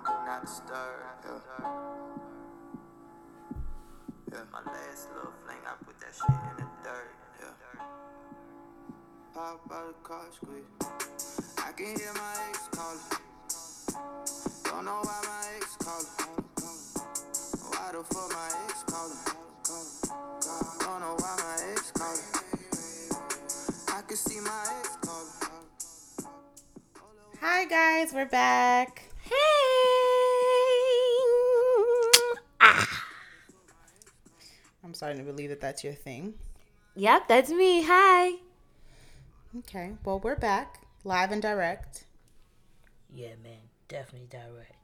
do not. Yeah. Yeah. My last little fling, I put that shit in the dirt. Yeah. Pop the car squeeze. I can hear my ex calling. Don't know why my ex calling. Why the fuck my ex calling? Don't know why my ex calling. I can see my ex calling. Hi guys, we're back. Hey. Ah. I'm starting to believe that that's your thing. Yep, that's me. Hi. Okay, well we're back, live and direct. Yeah, man. Definitely direct.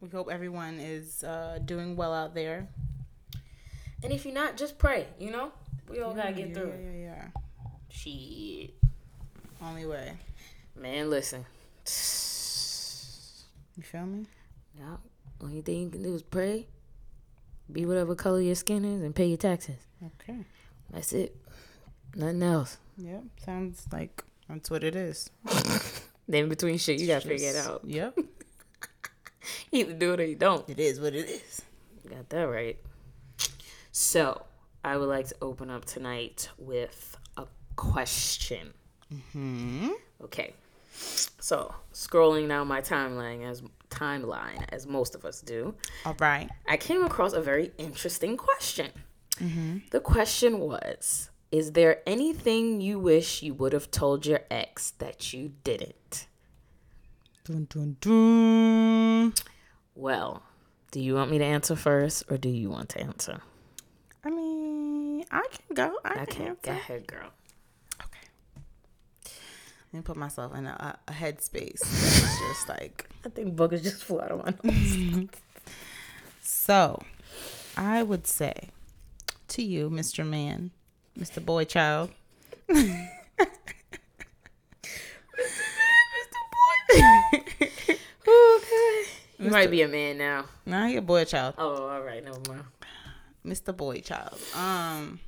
We hope everyone is uh, doing well out there. And if you're not, just pray. You know, we all gotta get yeah, through. Yeah, yeah, yeah. Shit, Only way. man. Listen. You feel me? Yeah. Only thing you can do is pray. Be whatever color your skin is, and pay your taxes. Okay. That's it. Nothing else. Yep. Sounds like that's what it is. Then in between shit, you gotta figure it out. Yep. Either do it or you don't. It is what it is. Got that right. So, I would like to open up tonight with a question. Hmm. Okay. So, scrolling down my timeline as timeline as most of us do, All right. I came across a very interesting question. Mm-hmm. The question was, is there anything you wish you would have told your ex that you didn't? Dun, dun, dun. Well, do you want me to answer first or do you want to answer? I mean, I can go. I, I can. can't. Go ahead, girl. Let me put myself in a, a headspace. That's just like I think boogers just flew out of my nose. So, I would say to you, Mr. Man, Mr. Boy Child. Mr. Mr. Boy Child. okay. You might be a man now. Nah, you're a boy child. Oh, all right. Never mind. Mr. Boy Child. Um,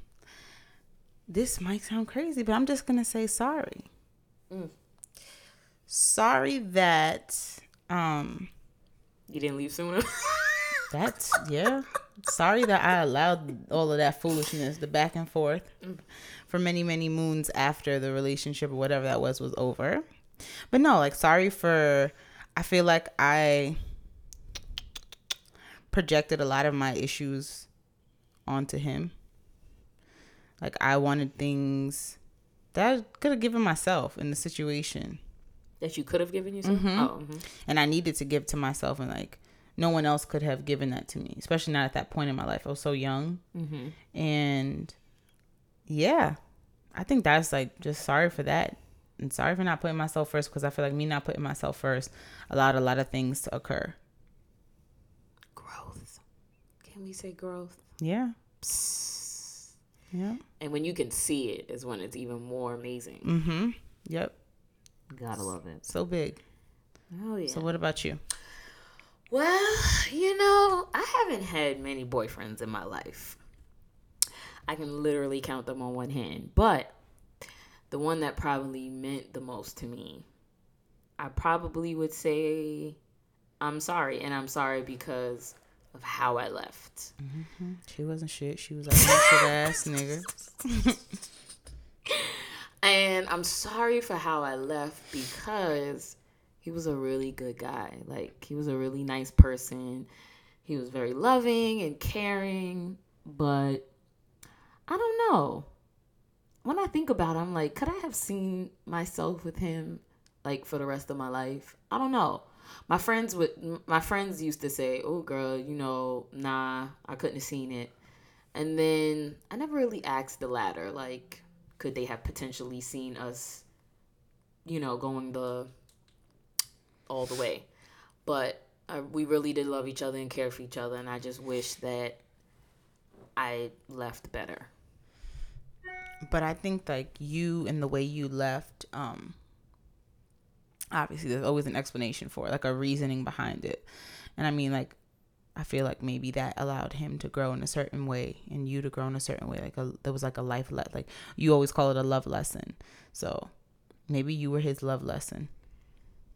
this might sound crazy, but I'm just gonna say sorry. Sorry that um You didn't leave sooner. That's yeah. Sorry that I allowed all of that foolishness, the back and forth, for many many moons after the relationship or whatever that was was over. But no, like sorry for. I feel like I projected a lot of my issues onto him. Like I wanted things that I could have given myself in the situation that you could have given yourself. Oh, mhm. and I needed to give to myself, and like no one else could have given that to me, especially not at that point in my life. I was so young, and yeah, I think that's like just sorry for that, and sorry for not putting myself first because I feel like me not putting myself first allowed a lot of things to occur. growth. Can we say growth? Yeah, yeah, And when you can see it is when it's even more amazing. mm-hmm, yep, Gotta love it. so big. Oh yeah. So what about you? Well, you know, I haven't had many boyfriends in my life. I can literally count them on one hand. But the one that probably meant the most to me, I probably would say I'm sorry. And I'm sorry because of how I left. Mm-hmm. She wasn't shit. She was like shit ass nigga. And I'm sorry for how I left because he was a really good guy. Like, he was a really nice person. He was very loving and caring. But I don't know. When I think about it, I'm like, could I have seen myself with him like for the rest of my life? I don't know. My friends would my friends used to say, "Oh girl, you know, nah, I couldn't have seen it." And then I never really asked the latter, like could they have potentially seen us you know going the all the way but uh, we really did love each other and care for each other and i just wish that i left better but I think like you and the way you left, um, obviously there's always an explanation for it, like a reasoning behind it. And I mean like I feel like maybe that allowed him to grow in a certain way and you to grow in a certain way. Like a there was like a life le- like you always call it a love lesson. So maybe you were his love lesson.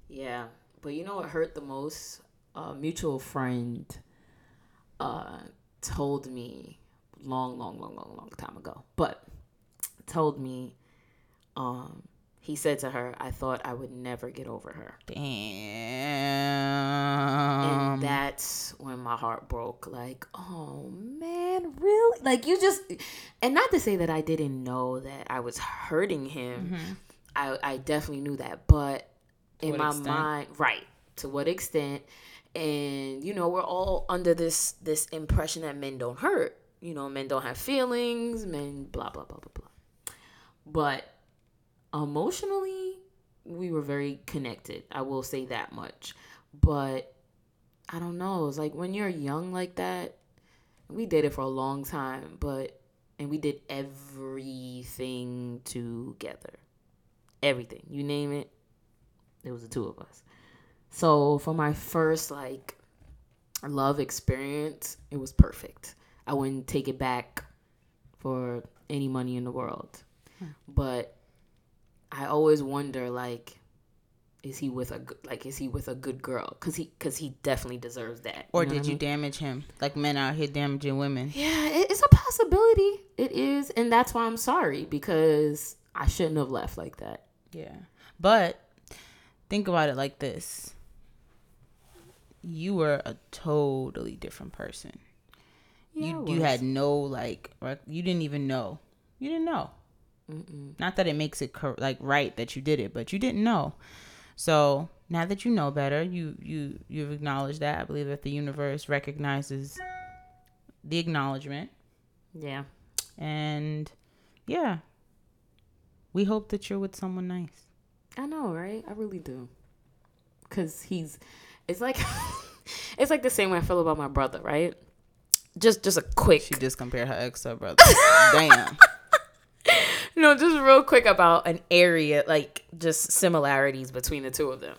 yeah But you know what hurt the most? A mutual friend uh, told me long, long, long, long, long time ago. But told me, um, he said to her, "I thought I would never get over her." Damn. and that's when my heart broke like oh man really like you just and not to say that i didn't know that i was hurting him mm-hmm. i i definitely knew that but in my extent? mind right to what extent and you know we're all under this this impression that men don't hurt you know men don't have feelings men blah blah blah blah blah but emotionally we were very connected i will say that much but I don't know. It's like when you're young like that, we dated for a long time, but and we did everything together. Everything. You name it. It was the two of us. So for my first like love experience, it was perfect. I wouldn't take it back for any money in the world. But I always wonder like is he with a good like is he with a good girl cuz he cuz he definitely deserves that or know did you mean? damage him? Like men out here damaging women. Yeah, it, it's a possibility. It is, and that's why I'm sorry because I shouldn't have left like that. Yeah. But think about it like this. You were a totally different person. Yeah, you you had no like rec- you didn't even know. You didn't know. Not that it makes it cor- like right that you did it, but you didn't know. So now that you know better, you you you've acknowledged that. I believe that the universe recognizes the acknowledgement, Yeah, and yeah, we hope that you're with someone nice. I know, right? I really do. Cause he's, it's like, it's like the same way I feel about my brother, right? Just, just a quick, She just compared her ex to her brother. Damn. No, just real quick about an area, like just similarities between the two of them.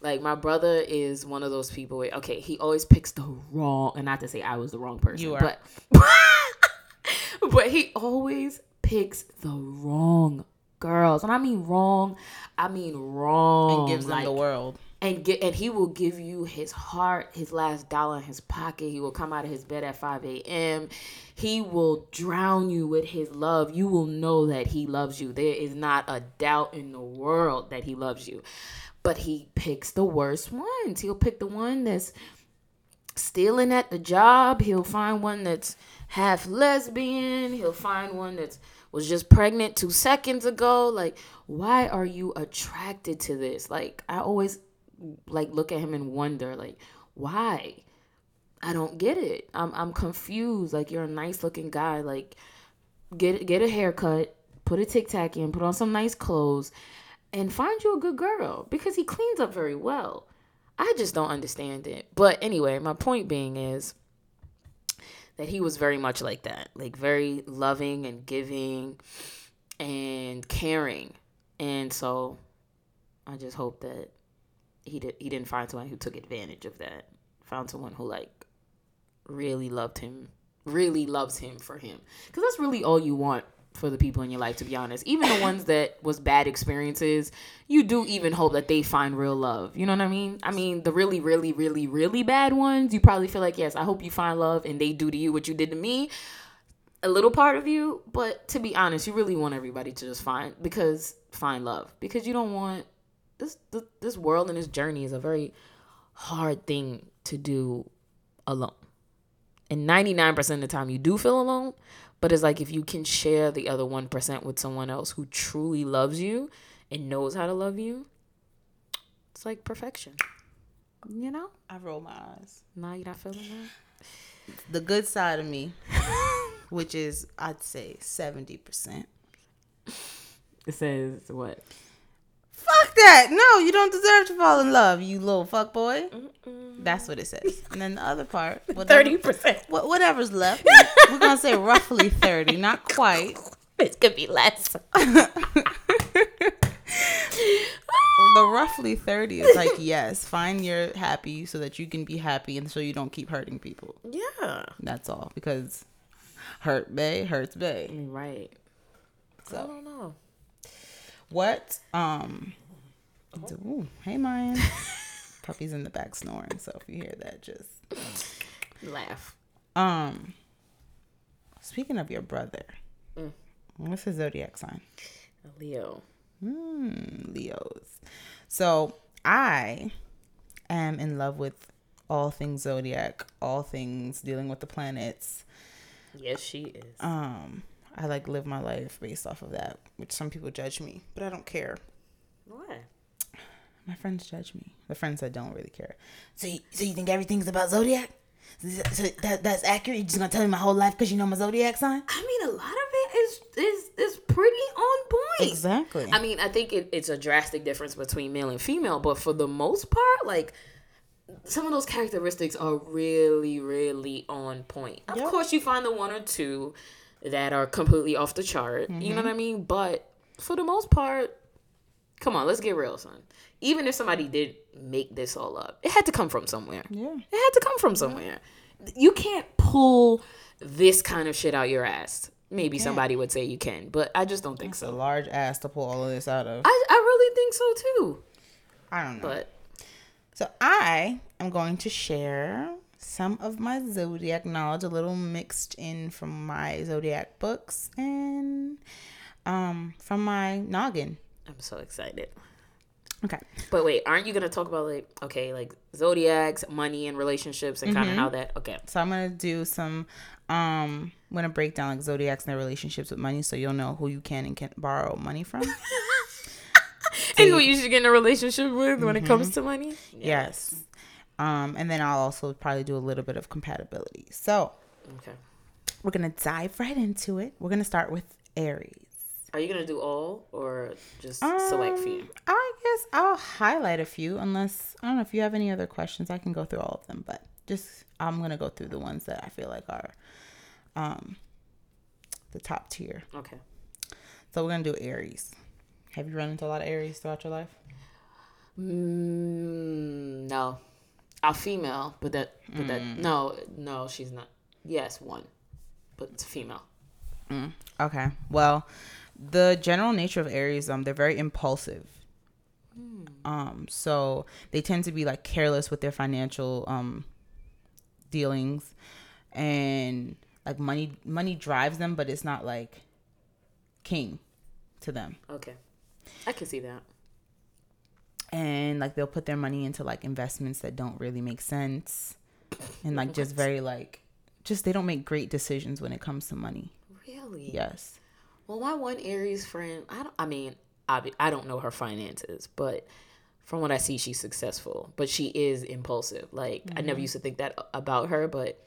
Like my brother is one of those people where okay, he always picks the wrong, and not to say I was the wrong person, You are. but but he always picks the wrong girls, and I mean wrong, I mean wrong, And gives them like, the world. And get and he will give you his heart, his last dollar in his pocket. He will come out of his bed at 5 a.m. He will drown you with his love. You will know that he loves you. There is not a doubt in the world that he loves you. But he picks the worst ones. He'll pick the one that's stealing at the job. He'll find one that's half lesbian. He'll find one that's was just pregnant two seconds ago. Like, why are you attracted to this? Like, I always like look at him and wonder, like, why? I don't get it. I'm I'm confused. Like, you're a nice looking guy. Like, get get a haircut, put a tic tac in, put on some nice clothes, and find you a good girl because he cleans up very well. I just don't understand it. But anyway, my point being is that he was very much like that, like very loving and giving and caring. And so I just hope that he did he didn't find someone who took advantage of that. Found someone who like really loved him, really loves him for him. Cuz that's really all you want for the people in your life to be honest. Even the ones that was bad experiences, you do even hope that they find real love. You know what I mean? I mean, the really really really really bad ones, you probably feel like, "Yes, I hope you find love and they do to you what you did to me." A little part of you, but to be honest, you really want everybody to just find because find love because you don't want this this, this world and this journey is a very hard thing to do alone. And 99% of the time you do feel alone, but it's like if you can share the other 1% with someone else who truly loves you and knows how to love you, it's like perfection. You know? I roll my eyes. Now you're not feeling that? The good side of me, which is I'd say seventy percent. It says what? Fuck that! No, you don't deserve to fall in love, you little fuck boy. That's what it says. And then the other part, 30%. wha- whatever's left, we're gonna say roughly thirty, not quite. It could be less. The roughly thirty is like yes, find your happy so that you can be happy and so you don't keep hurting people. Yeah. That's all because hurt bay hurts bay. Right. so I don't know. what? Um. Ooh, hey, Mayan. Puppy's in the back snoring, so if you hear that, just Laugh. um. Speaking of your brother, Mm. what's his zodiac sign? Leo. Hmm, Leos. So I am in love with all things zodiac, all things dealing with the planets. Yes, she is. Um, I like live my life based off of that, which some people judge me, but I don't care. Why? My friends judge me. The friends that don't really care. So, you, so you think everything's about zodiac? So, so that that's accurate. You're just gonna tell me my whole life because you know my zodiac sign? I mean, a lot of it is is is pretty on point. Exactly. I mean, I think it, it's a drastic difference between male and female, but for the most part, like some of those characteristics are really, really on point. Of Yep. course, you find the one or two that are completely off the chart. You Mm-hmm. know what I mean? But for the most part, come on, let's get real, son. Even if somebody did make this all up, it had to come from somewhere. Yeah. It had to come from somewhere. You can't pull this kind of shit out your ass. Maybe somebody would say you can, but I just don't think It's a so. large ass to pull all of this out of. I, I really think so too. I don't know. But So I am going to share some of my zodiac knowledge, a little mixed in from my zodiac books and um from my noggin. I'm so excited. Okay. But wait, aren't you gonna talk about like okay, like zodiacs, money, and relationships, and kind of how that? Okay, So I'm gonna do some um I'm gonna break down like zodiacs and their relationships with money so you'll know who you can and can't borrow money from. and who you should get in a relationship with when it comes to money? yes. Um and then I'll also probably do a little bit of compatibility. So Okay. we're gonna dive right into it. We're gonna start with Aries. Are you gonna do all or just select few? Um, I guess I'll highlight a few, unless I don't know if you have any other questions. I can go through all of them, but just I'm gonna go through the ones that I feel like are, um, the top tier. Okay. So we're gonna do Aries. Have you run into a lot of Aries throughout your life? Mm, no, a female, but that, but that, no, no, she's not. Yes, one, but it's female. Okay. Well, the general nature of Aries, um, they're very impulsive. Um, so they tend to be like careless with their financial um dealings, and like money money drives them, but it's not like king to them. Okay, I can see that. And like they'll put their money into like investments that don't really make sense, and like just very like just they don't make great decisions when it comes to money. Really? Yes. Well, my one Aries friend, I don't. I mean, I I don't know her finances, but from what I see, she's successful. But she is impulsive. Like I never mm-hmm. used to think that about her, but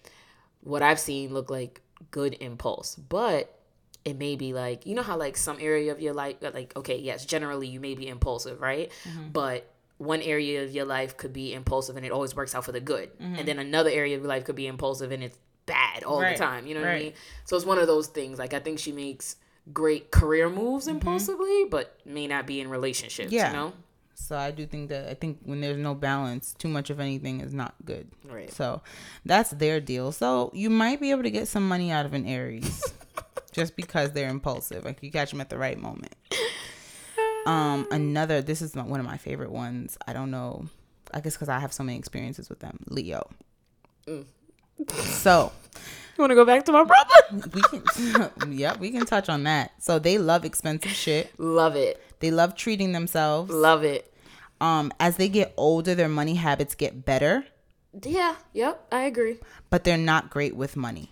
what I've seen look like good impulse. But it may be like you know how like some area of your life, uh, like okay, yes, generally you may be impulsive, right? Mm-hmm. But one area of your life could be impulsive and it always works out for the good, and mm-hmm. then another area of your life could be impulsive and it's bad all Right, the time. You know what I mean? So it's one of those things. Like I think she makes great career moves impulsively, but may not be in relationships. Yeah. You know? So I do think that I think when there's no balance, too much of anything is not good. Right. So that's their deal. So you might be able to get some money out of an Aries just because they're impulsive. Like you catch them at the right moment. Um, another. This is one of my favorite ones. I don't know. I guess because I have so many experiences with them. Leo. So You want to go back to my brother? we can, yeah, we can touch on that. So they love expensive shit. Love it. They love treating themselves. Love it. Um, as they get older, their money habits get better, Yeah. Yep. I agree. but they're not great with money.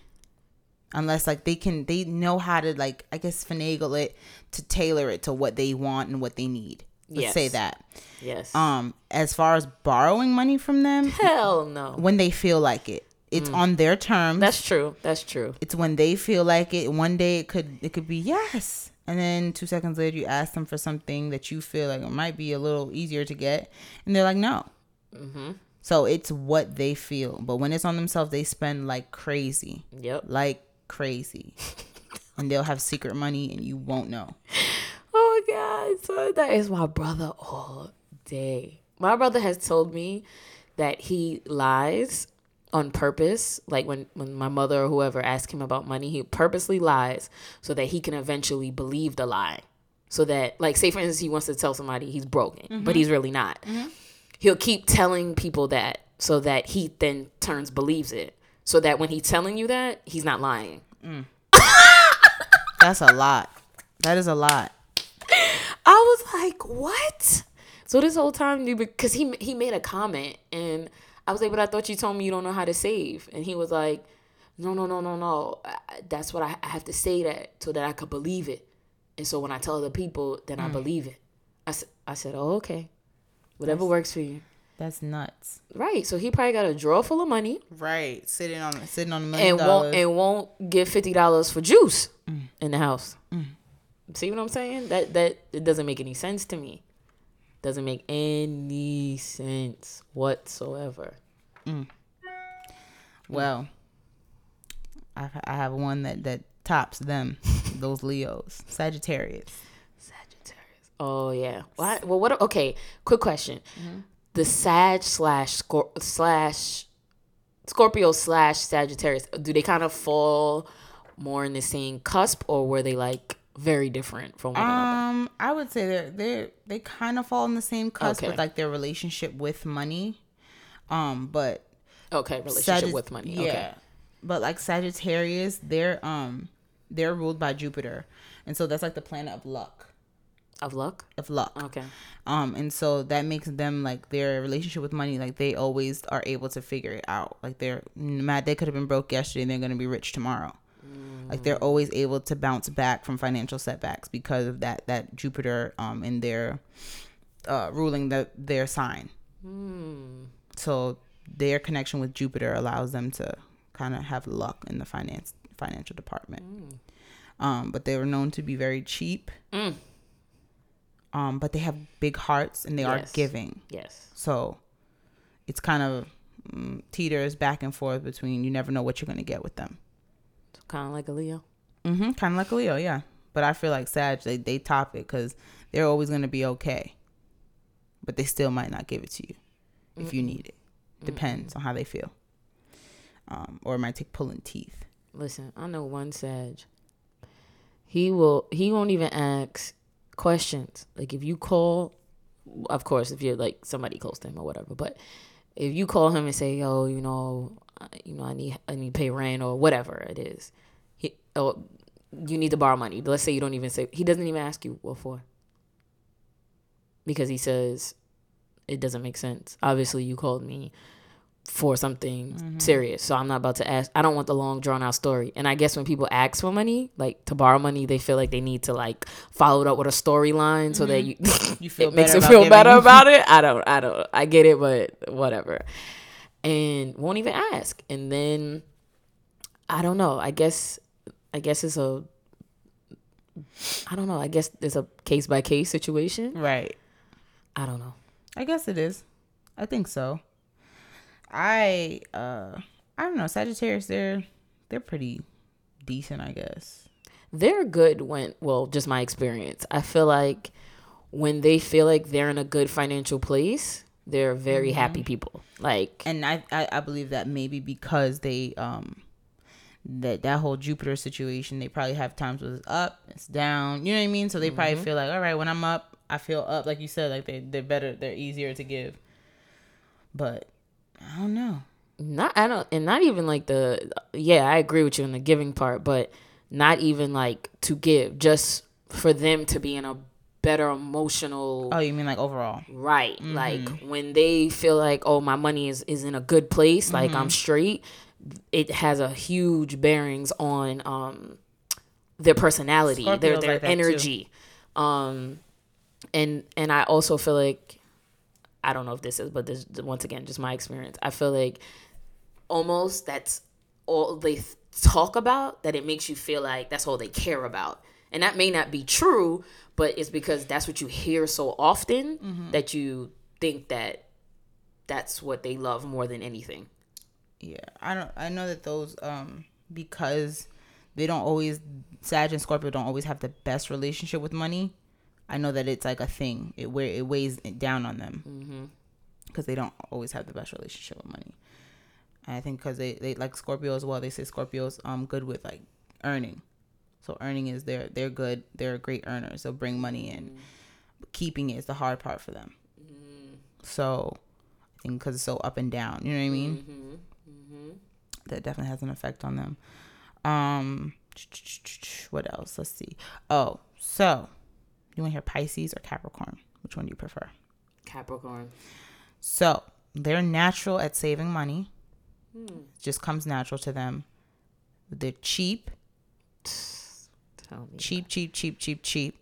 Unless like they can, they know how to like I guess finagle it to tailor it to what they want and what they need. Let's say that. Yes. Um, as far as borrowing money from them, Hell no. when they feel like it, it's mm. on their terms. That's true. That's true. it's when they feel like it. One day it could it could be yes, and then two seconds later you ask them for something that you feel like it might be a little easier to get, and they're like no. Mm-hmm. So it's what they feel, but when it's on themselves, they spend like crazy, Yep. like crazy, and they'll have secret money and you won't know. Oh my god, so that is my brother all day. My brother has told me that he lies on purpose. Like when, when my mother or whoever asks him about money, he purposely lies so that he can eventually believe the lie. So that, like, say for instance, he wants to tell somebody he's broken, but mm-hmm. he's really not. Mm-hmm. he'll keep telling people that so that he then turns believes it. So that when he's telling you that, he's not lying. Mm. That's a lot. That is a lot. I was like, "What?" So this whole time, because he he made a comment, and I was like, "But I thought you told me you don't know how to save," and he was like, "No, no, no, no, no. That's what I, I have to say that so that I could believe it." And so when I tell other people, then I mm. believe it. I said, I said, "Oh, okay, whatever works for you." That's nuts. Right. So he probably got a drawer full of money Right. Sitting on sitting on a million and dollars. won't and won't give fifty dollars for juice mm. in the house. Mm. See what I'm saying? That that it doesn't make any sense to me. Doesn't make any sense whatsoever. Mm. Mm. Well, I, I have one that that tops them, those Leos, Sagittarius. Sagittarius. Oh yeah. What? Well, what? Okay. Quick question. Mm-hmm. The Sag slash Scor- slash Scorpio slash Sagittarius. Do they kind of fall more in the same cusp, or were they like very different from one another? Um, I would say they're they they kind of fall in the same cusp Okay. with like their relationship with money. Um, but Okay, relationship Sagitt- with money. Yeah. Okay. But like Sagittarius, they're um they're ruled by Jupiter. And so that's like the planet of luck. Of luck. Of luck. Okay. Um and so that makes them like their relationship with money, like they always are able to figure it out. Like they're mad they could have been broke yesterday and they're gonna be rich tomorrow. Like they're always able to bounce back from financial setbacks because of that that Jupiter um in their uh ruling the their sign. So their connection with Jupiter allows them to kind of have luck in the finance financial department. Um, but they were known to be very cheap. Um, but they have big hearts and they are giving. Yes. So it's kind of mm, teeters back and forth between you never know what you're going to get with them. Kind of like a Leo. Mm-hmm. Kind of like a Leo, yeah. But I feel like Sag, they, they top it because they're always going to be okay. But they still might not give it to you if you need it. Depends on how they feel. Um, or it might take pulling teeth. Listen, I know one Sag. He will. He won't even ask questions. Like if you call, of course, if you're like somebody close to him or whatever. But if you call him and say, "Yo, you know, you know, I need, I need to pay rent or whatever it is," he, oh, you need to borrow money. Let's say you don't even say. He doesn't even ask you what for. Because he says, it doesn't make sense. Obviously, you called me for something mm-hmm. serious. So I'm not about to ask. I don't want the long drawn out story. And I guess when people ask for money, like to borrow money, they feel like they need to like follow it up with a storyline so that mm-hmm. you You feel it makes them feel giving- better about it. I don't. I don't. I get it, but whatever. And won't even ask. And then I don't know. I guess. I guess it's a. I don't know. I guess it's a case by case situation. Right. I don't know. I guess it is. I think so. I uh I don't know, Sagittarius they're they're pretty decent, I guess. they're good when well just my experience i feel like when they feel like they're in a good financial place they're very happy people like And I, I I believe that maybe because they um that that whole Jupiter situation, they probably have times where it's up, it's down. You know what I mean? So they probably feel like, all right, when I'm up, I feel up. Like you said, like they they're better, they're easier to give. But I don't know. not i don't and not even like the yeah i agree with you in the giving part but not even like to give just for them to be in a better emotional Oh, you mean like overall? Right. Like when they feel like, oh, my money is, is in a good place, like I'm straight, it has a huge bearings on um their personality, their Scorpios their like that too. energy. Um and and I also feel like I don't know if this is, but this once again, just my experience. I feel like almost that's all they th- talk about that it makes you feel like that's all they care about. And that may not be true, but it's because that's what you hear so often Mm-hmm. that you think that that's what they love more than anything. Yeah, I don't. I know that those um because they don't always Sag and Scorpio don't always have the best relationship with money. I know that it's like a thing. It where it weighs it down on them because they don't always have the best relationship with money. And I think because they they like Scorpio as well. They say Scorpios um good with like earning. So earning is they're they're good. They're great earners. They'll bring money in. But keeping it is the hard part for them. So everything because it's so up and down. You know what I mean? Mm-hmm. That definitely has an effect on them. Um, what else? Let's see. Oh, so you want to hear Pisces or Capricorn? Which one do you prefer? Capricorn. So they're natural at saving money. Hmm. It just comes natural to them. They're cheap, Tell me. cheap, cheap, cheap, cheap, cheap.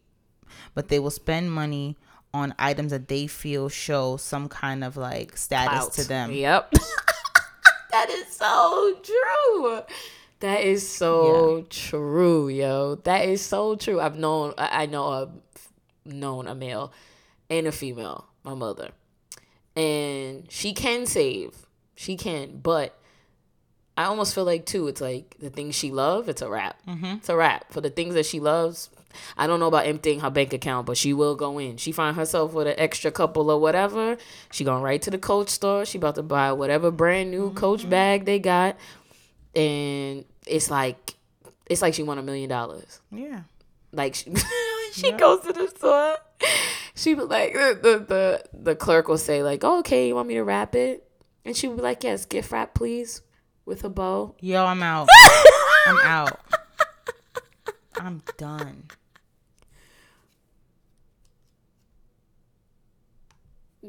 But they will spend money on items that they feel show some kind of like status to them. Yep. that is so true. That is so true, yo. That is so true. I've known I I know a known a male and a female, my mother. And she can save. She can, but I almost feel like too, it's like the things she love, it's a wrap. Mm-hmm. It's a wrap. For the things that she loves, I don't know about emptying her bank account, but she will go in. She find herself with an extra couple or whatever. She going right to the Coach store. She about to buy whatever brand new mm-hmm. Coach bag they got, and it's like, it's like she won a million dollars. Yeah. Like she, she goes to the store. She was like the, the the the clerk will say like, oh, "Okay, you want me to wrap it?" And she would be like, "Yes, gift wrap, please, with a bow." Yo, I'm out. I'm out. I'm done.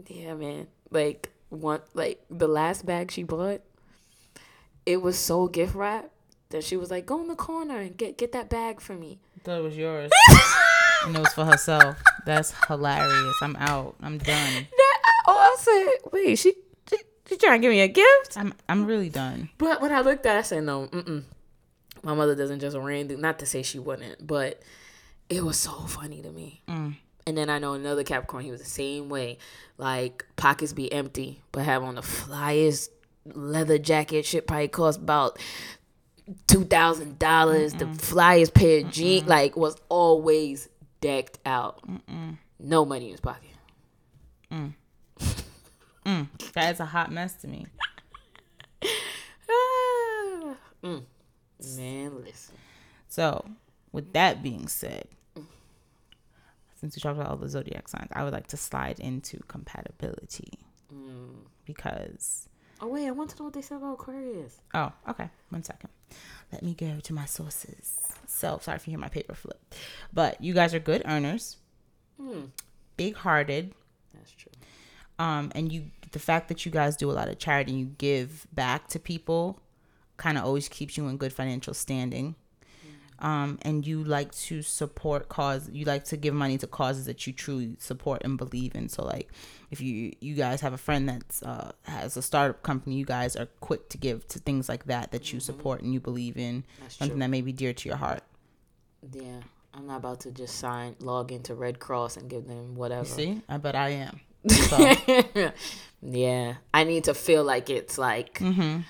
Yeah, man. Like one, like the last bag she bought, it was so gift wrap that she was like, "Go in the corner and get get that bag for me." thought it was yours. and it was for herself. That's hilarious. I'm out. I'm done. That, oh, I said, "Wait, she." She, she trying to give me a gift, I'm I'm really done. but when I looked at, it, I said, "No, mm-mm. my mother doesn't just random." Not to say she wouldn't, but it was so funny to me. Mm. And then I know another Capricorn, he was the same way. Like pockets be empty, but have on the flyest leather jacket. Shit probably cost about two thousand dollars. The flyest pair of jeans, like was always decked out. No money in his pocket. Mm. Mm, that is a hot mess to me. Mm. Man, listen. So, with that being said, since we talked about all the zodiac signs, I would like to slide into compatibility mm. because. Oh wait, I want to know what they said about Aquarius. Oh, okay. One second. Let me go to my sources. So sorry if you hear my paper flip, but you guys are good earners, mm. big hearted, That's true. Um, and you the fact that you guys do a lot of charity and you give back to people kind of always keeps you in good financial standing. Um, and you like to support cause you like to give money to causes that you truly support and believe in. So like if you you guys have a friend that's uh, has a startup company you guys are quick to give to things like that that you support and you believe in That's something true. that may be dear to your heart. Yeah, I'm not about to just sign log into Red Cross and give them whatever. see? I bet i am so, yeah, I need to feel like it's like mm-hmm.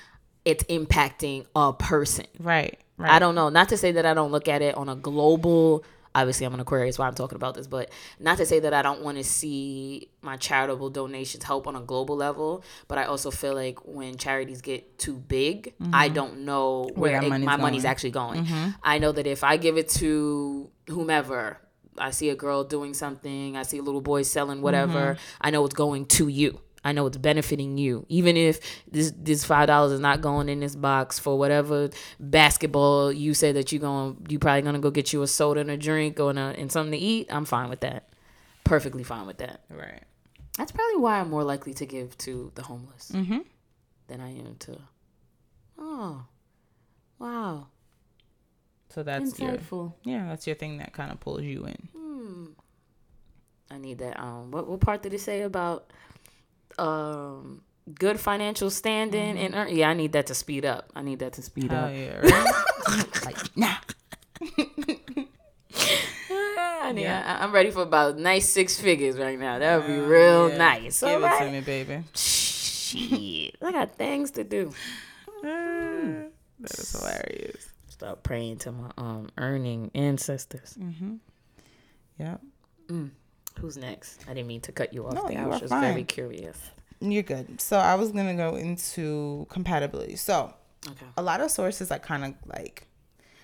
it's impacting a person. right right I don't know. Not to say that I don't look at it on a global. Obviously, I'm an Aquarius, why I'm talking about this, but not to say that I don't want to see my charitable donations help on a global level. But I also feel like when charities get too big, I mm-hmm. don't know where, it- money's my money's going. actually going. Mm-hmm. I know that if I give it to whomever, I see a girl doing something, I see a little boy selling whatever, mm-hmm. I know it's going to you. I know it's benefiting you, even if this this five dollars is not going in this box for whatever basketball you say that you're going you probably gonna go get you a soda and a drink or a, and something to eat. I'm fine with that, perfectly fine with that. right That's probably why I'm more likely to give to the homeless mm-hmm. than I am to. Oh, wow, so that's your yeah that's your thing that kind of pulls you in I need that. Um, what what part did it say about um good financial standing and earn? Yeah, I need that to speed up. I need that to speed Oh up. yeah, right? like nah. I need, I, I'm ready for about nice six figures right now. That would be real Yeah. nice. Give All it to me, baby. Shit, I got things to do. that is hilarious. Start praying to my um earning ancestors. Mm-hmm. Yep. Who's next? I didn't mean to cut you off. No, there. you I was just fine. very curious. You're good. So I was gonna go into compatibility. So Okay. a lot of sources like kind of like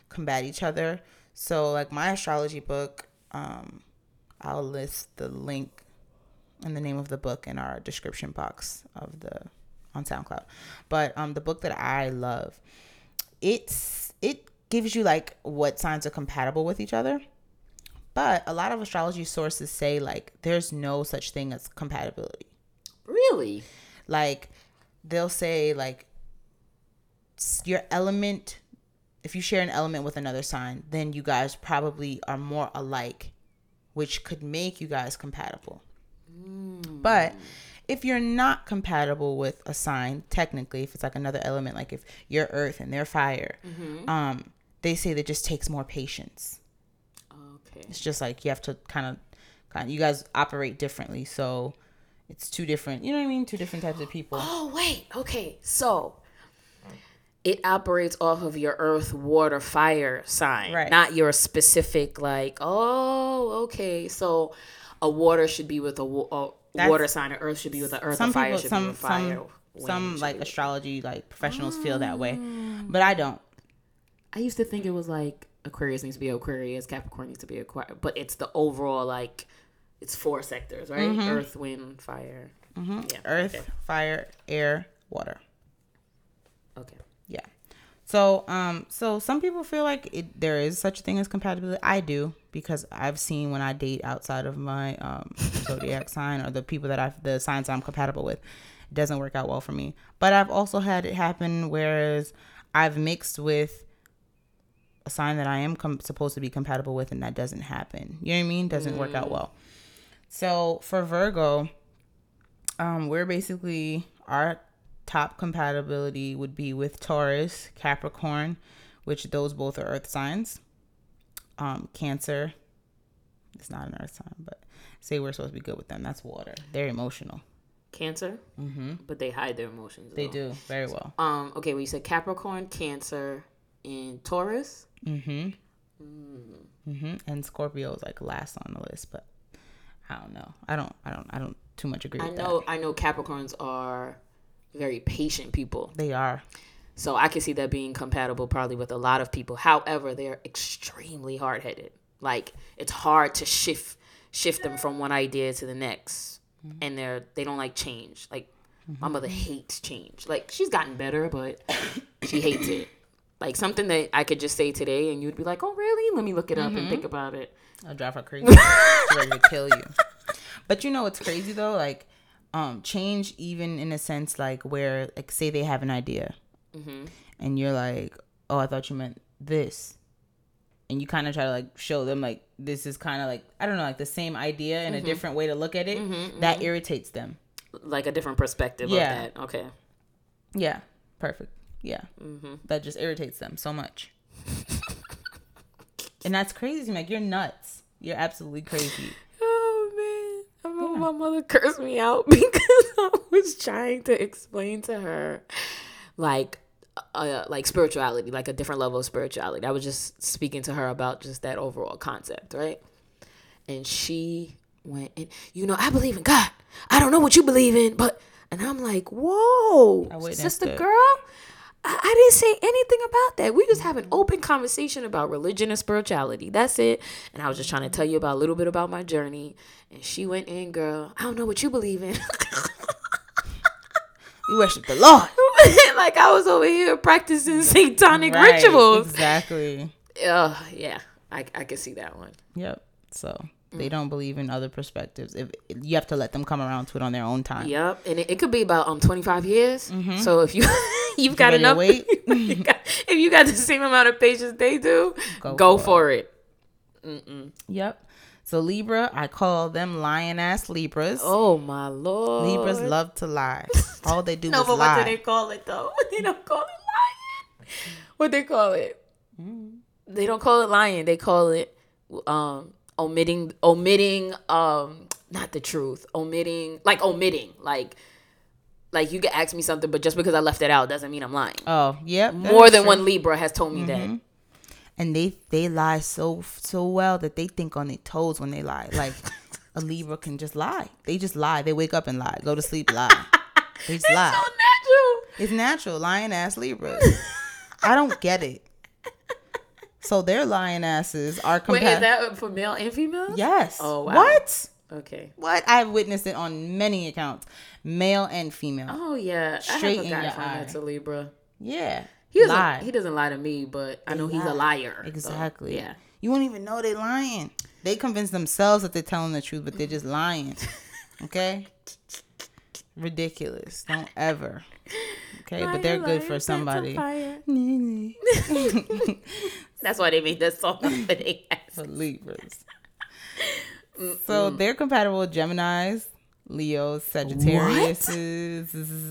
combat each other. So like my astrology book, um, I'll list the link and the name of the book in our description box of the on SoundCloud. But um, the book that I love, it's it gives you like what signs are compatible with each other. But a lot of astrology sources say like there's no such thing as compatibility. Really? Like they'll say like your element if you share an element with another sign, then you guys probably are more alike, which could make you guys compatible. Mm. But if you're not compatible with a sign, technically, if it's like another element, like if you're earth and they're fire, um, they say that just takes more patience. Okay. It's just like you have to kind of, kind of, you guys operate differently, so it's two different. You know what I mean? Two different types of people. Oh wait. Okay. So it operates off of your earth, water, fire sign, Right. not your specific like. Oh, okay. So a water should be with a, a That's- water sign, and earth should be with the earth, some fire people should be some with fire. some some like be astrology like professionals feel that way but i don't I used to think it was like Aquarius needs to be Aquarius, Capricorn needs to be Aquarius, but it's the overall like it's four sectors, right? Earth, wind, fire. Mm-hmm. Yeah. earth Okay. fire air water okay. yeah so um so some people feel like it there is such a thing as compatibility i do because i've seen when i date outside of my um zodiac sign or the people that i've the signs i'm compatible with it doesn't work out well for me. But i've also had it happen whereas i've mixed with a sign that i am com- supposed to be compatible with and that doesn't happen. You know what i mean? Doesn't work out well. So for virgo um we're basically our top compatibility would be with Taurus, Capricorn, which those both are earth signs. Um, Cancer, it's not an earth sign, but say we're supposed to be good with them. That's water. They're emotional. Cancer, mm-hmm. but they hide their emotions. They though. do very well. Um. Okay. Well, you said Capricorn, Cancer, and Taurus. Mm hmm Mm hmm. And Scorpio is like last on the list, but I don't know. I don't. I don't. I don't too much agree I with know. that. I know Capricorns are very patient people, They are. So I can see that being compatible probably with a lot of people. However, they're extremely hard headed. Like it's hard to shift shift them from one idea to the next, mm-hmm. and they're they don't like change. Like my mm-hmm. mother hates change. Like she's gotten better, but she hates it. Like something that I could just say today, and you'd be like, "Oh, really? Let me look it up and think mm-hmm. about it." I'll drive her crazy. She's ready to kill you. But you know what's crazy though? Like, um, change even in a sense like where like say they have an idea, Mm-hmm. and you're like, oh, I thought you meant this, and you kind of try to like show them like this is kind of like I don't know like the same idea in a mm-hmm. different way to look at it. Mm-hmm, that irritates them. Like a different perspective Yeah. of that. Okay. Yeah, perfect. Yeah, that just irritates them so much. and that's crazy. to me. Like you're nuts. You're absolutely crazy. Oh man, I remember my mother cursed me out because I was trying to explain to her, like, uh, like spirituality, like a different level of spirituality. I was just speaking to her about just that overall concept, right? And she went, and you know, I believe in God. I don't know what you believe in, but and I'm like, whoa, sister it. girl. I, I didn't say anything about that. We just have an open conversation about religion and spirituality. That's it. And I was just trying to tell you about a little bit about my journey. And she went in, girl. I don't know what you believe in. You worship the Lord. like I was over here practicing satanic Right, rituals. Exactly. Uh, yeah, I I can see that one. Yep. So they don't believe in other perspectives. If you have to let them come around to it on their own time. Yep, and it, it could be about um twenty five years. So if you you've got enough, wait? you got- if you got the same amount of patience they do, Go go, for for, it. Yep. So Libra, I call them lion ass Libras. Oh my lord, Libras love to lie. All they do No, is lie. No, but what do they call it though? They don't call it lion. What they call it? They don't call it lion. They call it um omitting omitting um not the truth. Omitting like omitting like like you can ask me something, but just because I left it out doesn't mean I'm lying. oh, that More than true. one Libra has told me that. And they they lie so so well that they think on their toes when they lie. Like a Libra can just lie. They just lie. They wake up and lie. Go to sleep, lie. They just lie. It's so natural. It's natural. Lion ass Libras. I don't get it. So their lion asses are compatible. Wait, is that for male and female? Yes. Oh, wow. What? Okay. What? I've witnessed it on many accounts, male and female. Oh yeah, Straight I have a guy your friend eye. that's a Libra. Yeah. He doesn't. Lie. He doesn't lie to me, but I know he's a lie. liar. so, Exactly. yeah. You won't even know they're lying. They convince themselves that they're telling the truth, but they're just lying. Okay? Ridiculous. Don't ever. Okay, but they're good for somebody. That's why they made that song for their ass. for Libras. So they're compatible with Geminis, Leos, Sagittarius,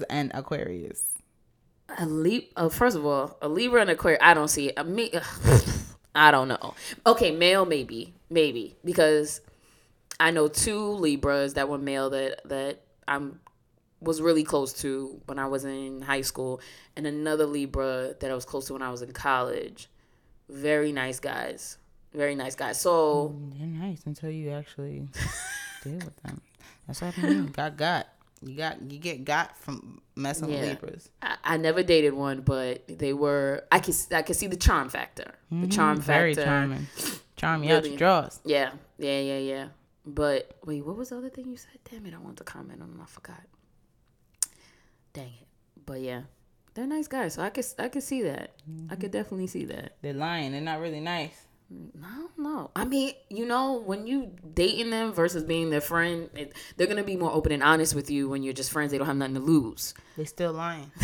and Aquarius. A leap. uh, first of all, a Libra and a Aquarius. I don't see it. A me, I don't know. Okay, male maybe, maybe because I know two Libras that were male that that I'm was really close to when I was in high school, and another Libra that I was close to when I was in college. Very nice guys. Very nice guys. So They're nice until you actually deal with them. That's what I mean. Got got. You got you get got from messing Yeah. with Libras. I, I never dated one, but they were. I could I could see the charm factor. The charm Mm-hmm. Very factor. charming. Charm you out Really. your drawers. Yeah, yeah, yeah, yeah. But wait, what was the other thing you said? Damn it, I want to comment on them. I forgot. Dang it. But yeah, they're nice guys, so I could I could see that. I could definitely see that. They're lying. They're not really nice. I don't know. I mean, you know, when you dating them versus being their friend, it, they're gonna be more open and honest with you when you're just friends. They don't have nothing to lose. They still lying.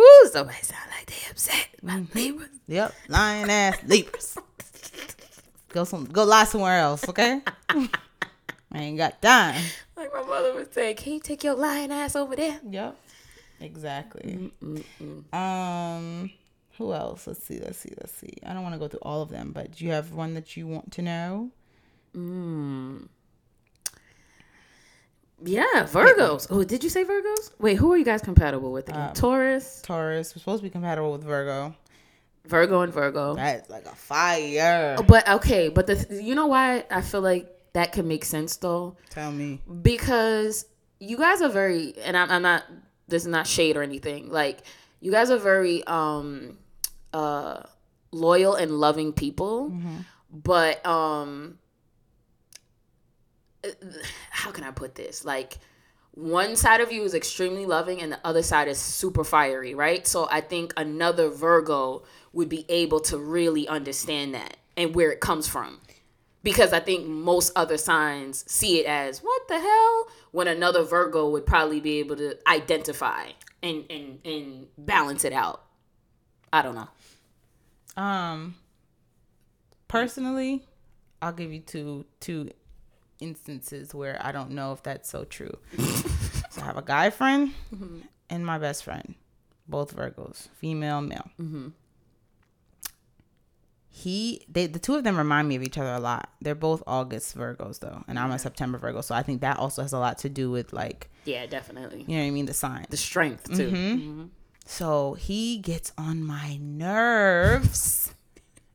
Ooh, somebody sound like they upset about Libras. Yep, lying ass Libras. Go some, go lie somewhere else, okay? I ain't got time. Like my mother would say, "Can you take your lying ass over there?" Yep, exactly. Um, who else? Let's see, let's see, let's see. I don't want to go through all of them, but do you have one that you want to know? Yeah, Virgos. Oh, did you say Virgos? Wait, who are you guys compatible with again? Taurus, Taurus. We're supposed to be compatible with Virgo. Virgo, and Virgo. That's like a fire. But okay, but the you know why I feel like that could make sense though Tell me. because you guys are very and I'm, I'm not this is not shade or anything like you guys are very um uh loyal and loving people but um how can i put this? Like one side of you is extremely loving and the other side is super fiery right? So i think another virgo would be able to really understand that and where it comes from. Because I think most other signs see it as what the hell? When another Virgo would probably be able to identify and and and balance it out. I don't know. Um, personally, I'll give you two two instances where I don't know if that's so true. so I have a guy friend and my best friend, both Virgos, female, male. Mhm. He, they, the two of them remind me of each other a lot. They're both August Virgos though, and I'm a September Virgo, so I think that also has a lot to do with like, Yeah, definitely. you know what I mean, the sign. The strength too. Mm-hmm. So he gets on my nerves.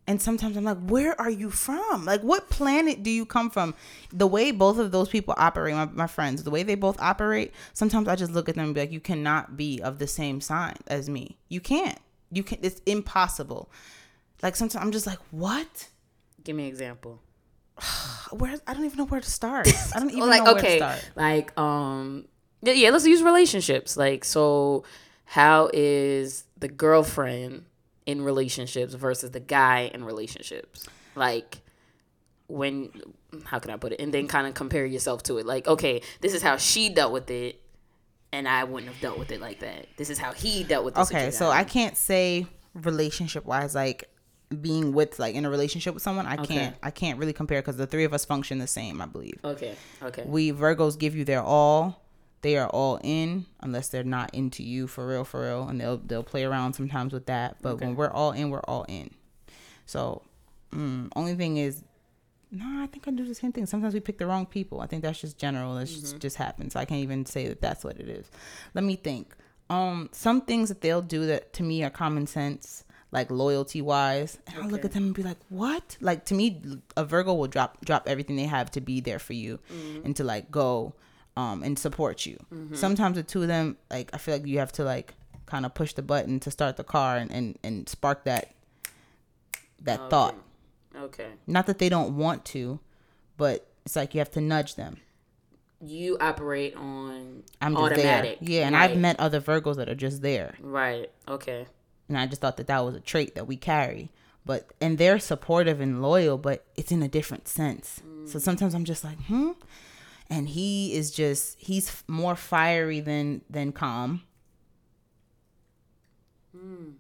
And sometimes I'm like, where are you from? Like, what planet do you come from? The way both of those people operate, my, my friends, the way they both operate, sometimes I just look at them and be like, you cannot be of the same sign as me. You can't. You can't. It's impossible. Like, sometimes I'm just like, what? Give me an example. Where? I don't even know where to start. I don't even like know where okay, to start. like um yeah, yeah, let's use relationships. Like so how is the girlfriend in relationships versus the guy in relationships? Like when how can I put it? And then kind of compare yourself to it. Like, okay, this is how she dealt with it and I wouldn't have dealt with it like that. This is how he dealt with it. okay so i can't say relationship wise like being with like in a relationship with someone i can't i can't really compare because the three of us function the same i believe Okay. Okay. we virgos give you their all they are all in unless they're not into you for real for real and they'll they'll play around sometimes with that. But when we're all in we're all in. So mm, only thing is no i think i do the same thing. Sometimes we pick the wrong people. I think that's just general. That's just, just happens. I can't even say that that's what it is. Let me think. Um some things that they'll do that to me are common sense like loyalty wise and i'll look at them and be like what? Like to me a virgo will drop drop everything they have to be there for you and to like go um and support you sometimes the two of them like i feel like you have to like kind of push the button to start the car and and, and spark that that thought Okay. Not that they don't want to, but it's like you have to nudge them. You operate on I'm just automatic. there. Yeah, and right. I've met other Virgos that are just there. Right. Okay. And I just thought that that was a trait that we carry. But and they're supportive and loyal, but it's in a different sense. So sometimes I'm just like, hmm. And he is just he's more fiery than than calm. Hmm.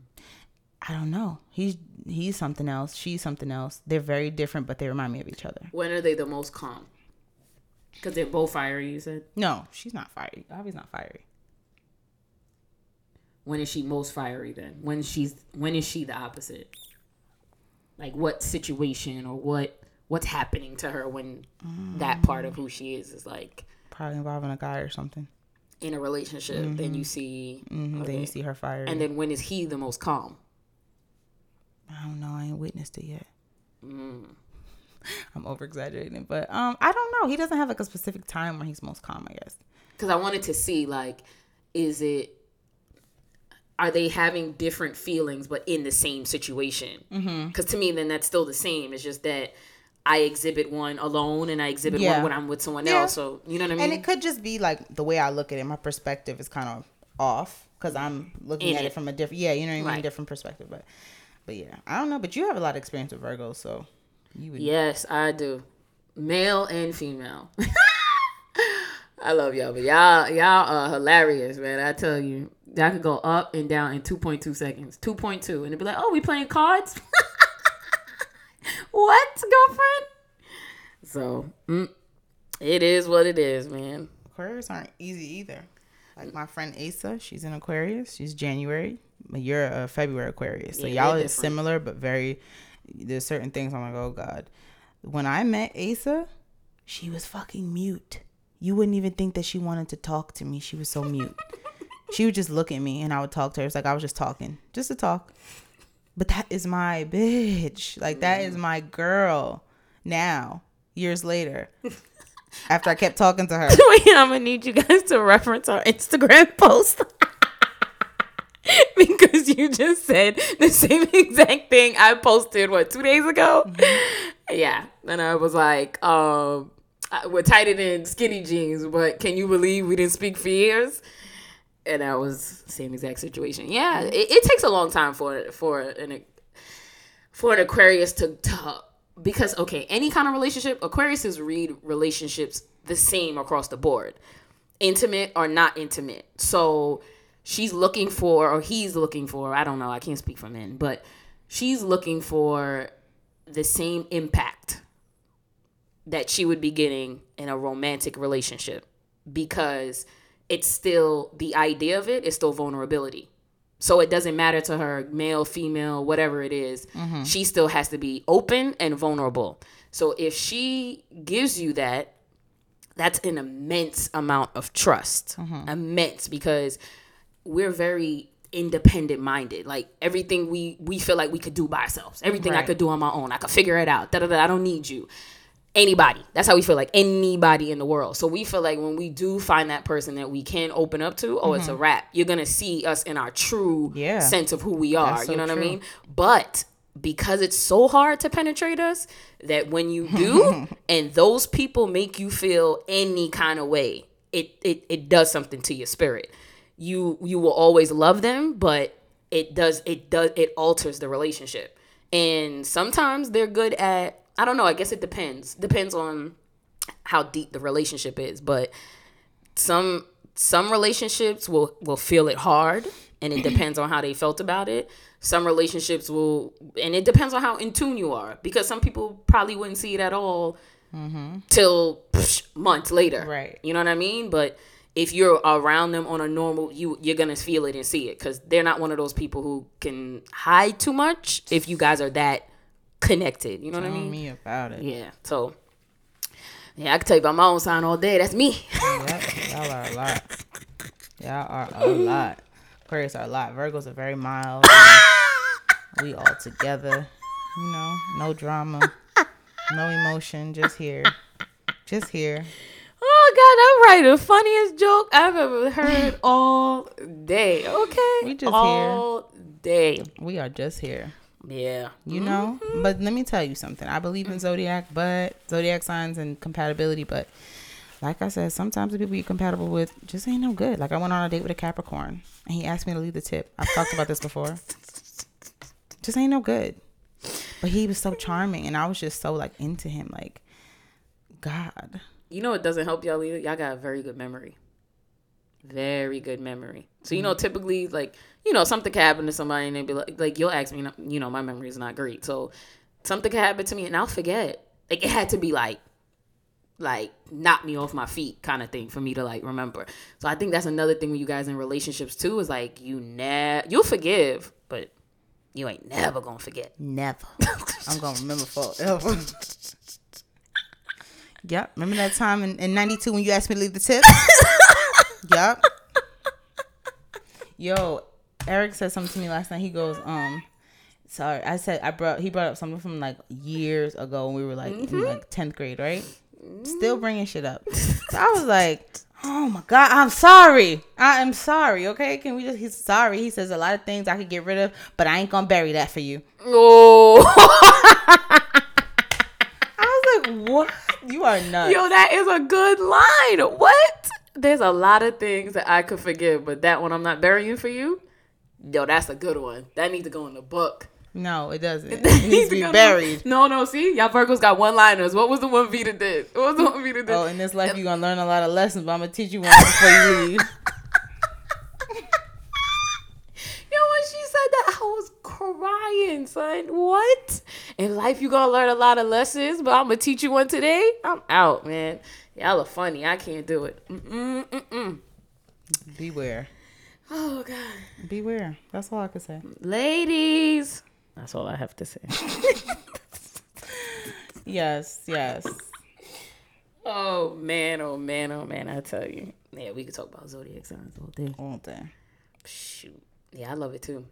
I don't know. He's he's something else. She's something else. They're very different, but they remind me of each other. When are they the most calm? Because they're both fiery. You said. No, she's not fiery. Obviously not fiery. When is she most fiery? Then when she's when is she the opposite? Like what situation or what what's happening to her when that part of who she is is like Probably involving a guy or something. in a relationship? Then you see, hmm Then you see her fire. and then when is he the most calm? I don't know. I ain't witnessed it yet. Mm. I'm over exaggerating, but um, I don't know. He doesn't have like a specific time when he's most calm. I guess. because I wanted to see like, is it are they having different feelings but in the same situation? Because to me, then that's still the same. It's just that I exhibit one alone and I exhibit Yeah. one when I'm with someone Yeah. else. So you know what I mean? And it could just be like the way I look at it. My perspective is kind of off because I'm looking In at it. from a different, yeah, you know what I mean, Right. different perspective. But, but yeah, I don't know. But you have a lot of experience with Virgos, so you would. yes, I do, male and female. I love y'all, but y'all y'all are hilarious, man. I tell you, y'all could go up and down in two point two seconds, two point two, and it'd be like, oh, we playing cards. what, girlfriend? So, mm, it is what it is, man. Aquarius aren't easy either. Like my friend Asa, she's an Aquarius. She's January, but you're a February Aquarius. So Yeah, y'all is similar, but very. There's certain things I'm like, oh god. When I met Asa, she was fucking mute. You wouldn't even think that she wanted to talk to me. She was so mute. she would just look at me, and I would talk to her. It's like I was just talking, just to talk. But that is my bitch. Like that is my girl. Now, years later, after I kept talking to her. Wait, I'm gonna need you guys to reference our Instagram post. because you just said the same exact thing I posted what two days ago. Yeah, and I was like, um, we're tighter than skinny jeans, but can you believe we didn't speak for years? And that was same exact situation. Yeah, it, it takes a long time for for an for an Aquarius to, to because okay, any kind of relationship, Aquariuses read relationships the same across the board, intimate or not intimate. So she's looking for, or he's looking for, I don't know, I can't speak for men, but she's looking for the same impact that she would be getting in a romantic relationship because it's still the idea of it, is still vulnerability. So it doesn't matter to her, male, female, whatever it is, mm-hmm. she still has to be open and vulnerable. So if she gives you that, that's an immense amount of trust. Mm-hmm. Immense because we're very independent minded. Like everything we we feel like we could do by ourselves. Everything I could do on my own. I could figure it out. Da, da, da, I don't need you. Anybody. That's how we feel like anybody in the world. So we feel like when we do find that person that we can open up to, oh, it's a mm-hmm. wrap. You're gonna see us in our true Yeah. sense of who we are. That's you so know what I mean? But because it's so hard to penetrate us, that when you do, and those people make you feel any kind of way, it it it does something to your spirit. You you will always love them, but it does it does it alters the relationship. And sometimes they're good at I don't know, I guess it depends. Depends on how deep the relationship is, but some some relationships will will feel it hard and it depends on how they felt about it some relationships will and it depends on how in tune you are because some people probably wouldn't see it at all mm-hmm. till psh, months later Right. you know what i mean but if you're around them on a normal you you're gonna feel it and see it because they're not one of those people who can hide too much if you guys are that connected you know what i Tell mean me about it. yeah so yeah i can tell you about my own sign all day that's me Yep, y'all are a lot. Y'all are a lot. Aquarius are a lot. Virgos are very mild. we all together. You know, no drama, no emotion, just here. Just here. Oh God, I'm right. The funniest joke I've ever heard all day. Okay, We just all day. We are just here. Yeah. you know? Mm-hmm. But let me tell you something. I believe in mm. zodiac but zodiac signs and compatibility but like i said sometimes the people you're compatible with just ain't no good. Like i went on a date with a capricorn and he asked me to leave the tip. I've talked about this before. Just ain't no good. But he was so charming and i was just so like into him. Like god. You know what doesn't help y'all either? Y'all got a very good memory. Very good memory. So you know, mm-hmm. typically, like you know, something can happen to somebody and they be like, like you'll ask me, you know, my memory is not great. So something can happen to me and I'll forget. Like it had to be like, like knock me off my feet kind of thing for me to like remember. So I think that's another thing when you guys in relationships too is like you never you'll forgive, but you ain't never gonna forget. never i'm gonna remember forever yep remember that time in, in 92 when you asked me to leave the tip yep yo eric said something to me last night. He goes um sorry i said i brought he brought up something from like years ago when we were like in like 10th grade right? Still bringing shit up. So i was like oh my god i'm sorry. I am sorry okay? Can we just he's sorry. He says a lot of things i could get rid of but i ain't gonna bury that for you. Oh. I was like what? You are nuts. Yo, that is a good line. What? There's a lot of things that I could forgive, but that one I'm not burying for you. Yo, that's a good one. That needs to go in the book. no it doesn't it needs to be buried No, no, see? Y'all Virgos got one liners. What was the one Vita did? What was the one Vita did? oh in this life you're gonna learn a lot of lessons but i'm gonna teach you one before you leave Yo, when she said that, I was crying, son. What? In life, you're gonna learn a lot of lessons, but I'm gonna teach you one today. I'm out, man. Y'all are funny. I can't do it. Mm-mm, mm-mm. beware Oh God, beware that's all i could say ladies. That's all I have to say. yes yes oh man, oh man, oh man. I tell you, yeah, we could talk about zodiac signs all day. all day Shoot, yeah, I love it too.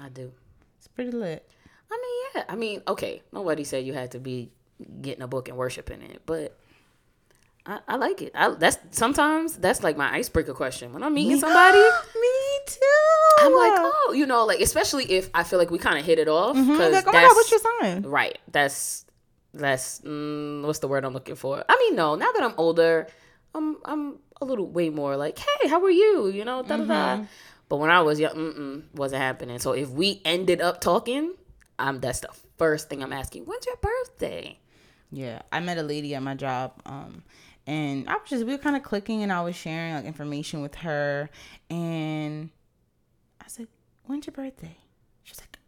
I do. it's pretty lit I mean, yeah. I mean, okay. Nobody said you had to be getting a book and worshiping it, but I, I like it. I, that's sometimes that's like my icebreaker question when I'm meeting somebody. me too I'm like, oh, you know, like especially if I feel like we kind of hit it off because I'm like, oh my that's god what's your sign right. That's that's mm, what's the word I'm looking for? I mean, no. Now that I'm older, I'm I'm a little way more like, hey, how are you? You know, da da da. But when I was young, wasn't happening. So if we ended up talking, I'm that's the first thing I'm asking. When's your birthday? Yeah, I met a lady at my job, um, and I was just we were kind of clicking, and I was sharing like information with her, and I said, "When's your birthday?" She's like,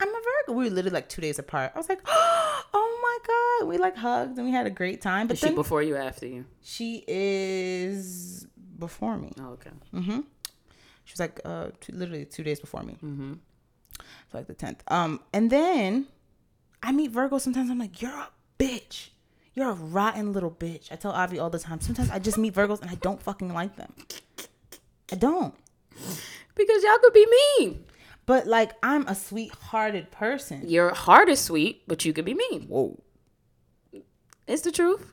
"I'm a Virgo." We were literally like two days apart. I was like, "Oh my god!" We like hugged and we had a great time. But Is she before you, after you? she is before me. Oh, okay. Mm-hmm. She was like uh two, literally two days before me. Mm-hmm. So like the tenth. Um, and then I meet Virgo. Sometimes I'm like, you're a bitch. You're a rotten little bitch. I tell Avi all the time. Sometimes I just meet Virgos and I don't fucking like them. I don't. Because y'all could be mean. But like I'm a sweet-hearted person. Your heart is sweet, but you could be mean. Whoa. It's the truth.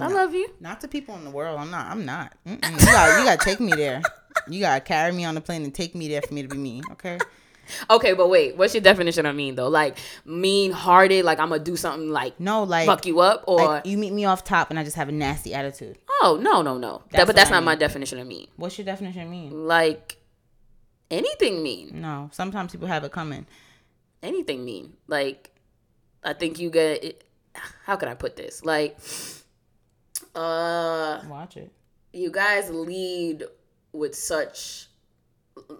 I love you. Not to people in the world. I'm not. I'm not. Mm-mm. You got. You got to take me there. You got to carry me on the plane and take me there for me to be mean. Okay. Okay, but wait, what's your definition of mean though? Like mean hearted, like I'm gonna do something like No, like fuck you up, or like you meet me off top and I just have a nasty attitude. oh no no no. That, but that's I not my definition of mean. What's your definition of mean? Like anything mean, No. Sometimes people have it coming. anything mean. Like I think you get. It, how can I put this? Like, uh, Watch it. you guys lead with such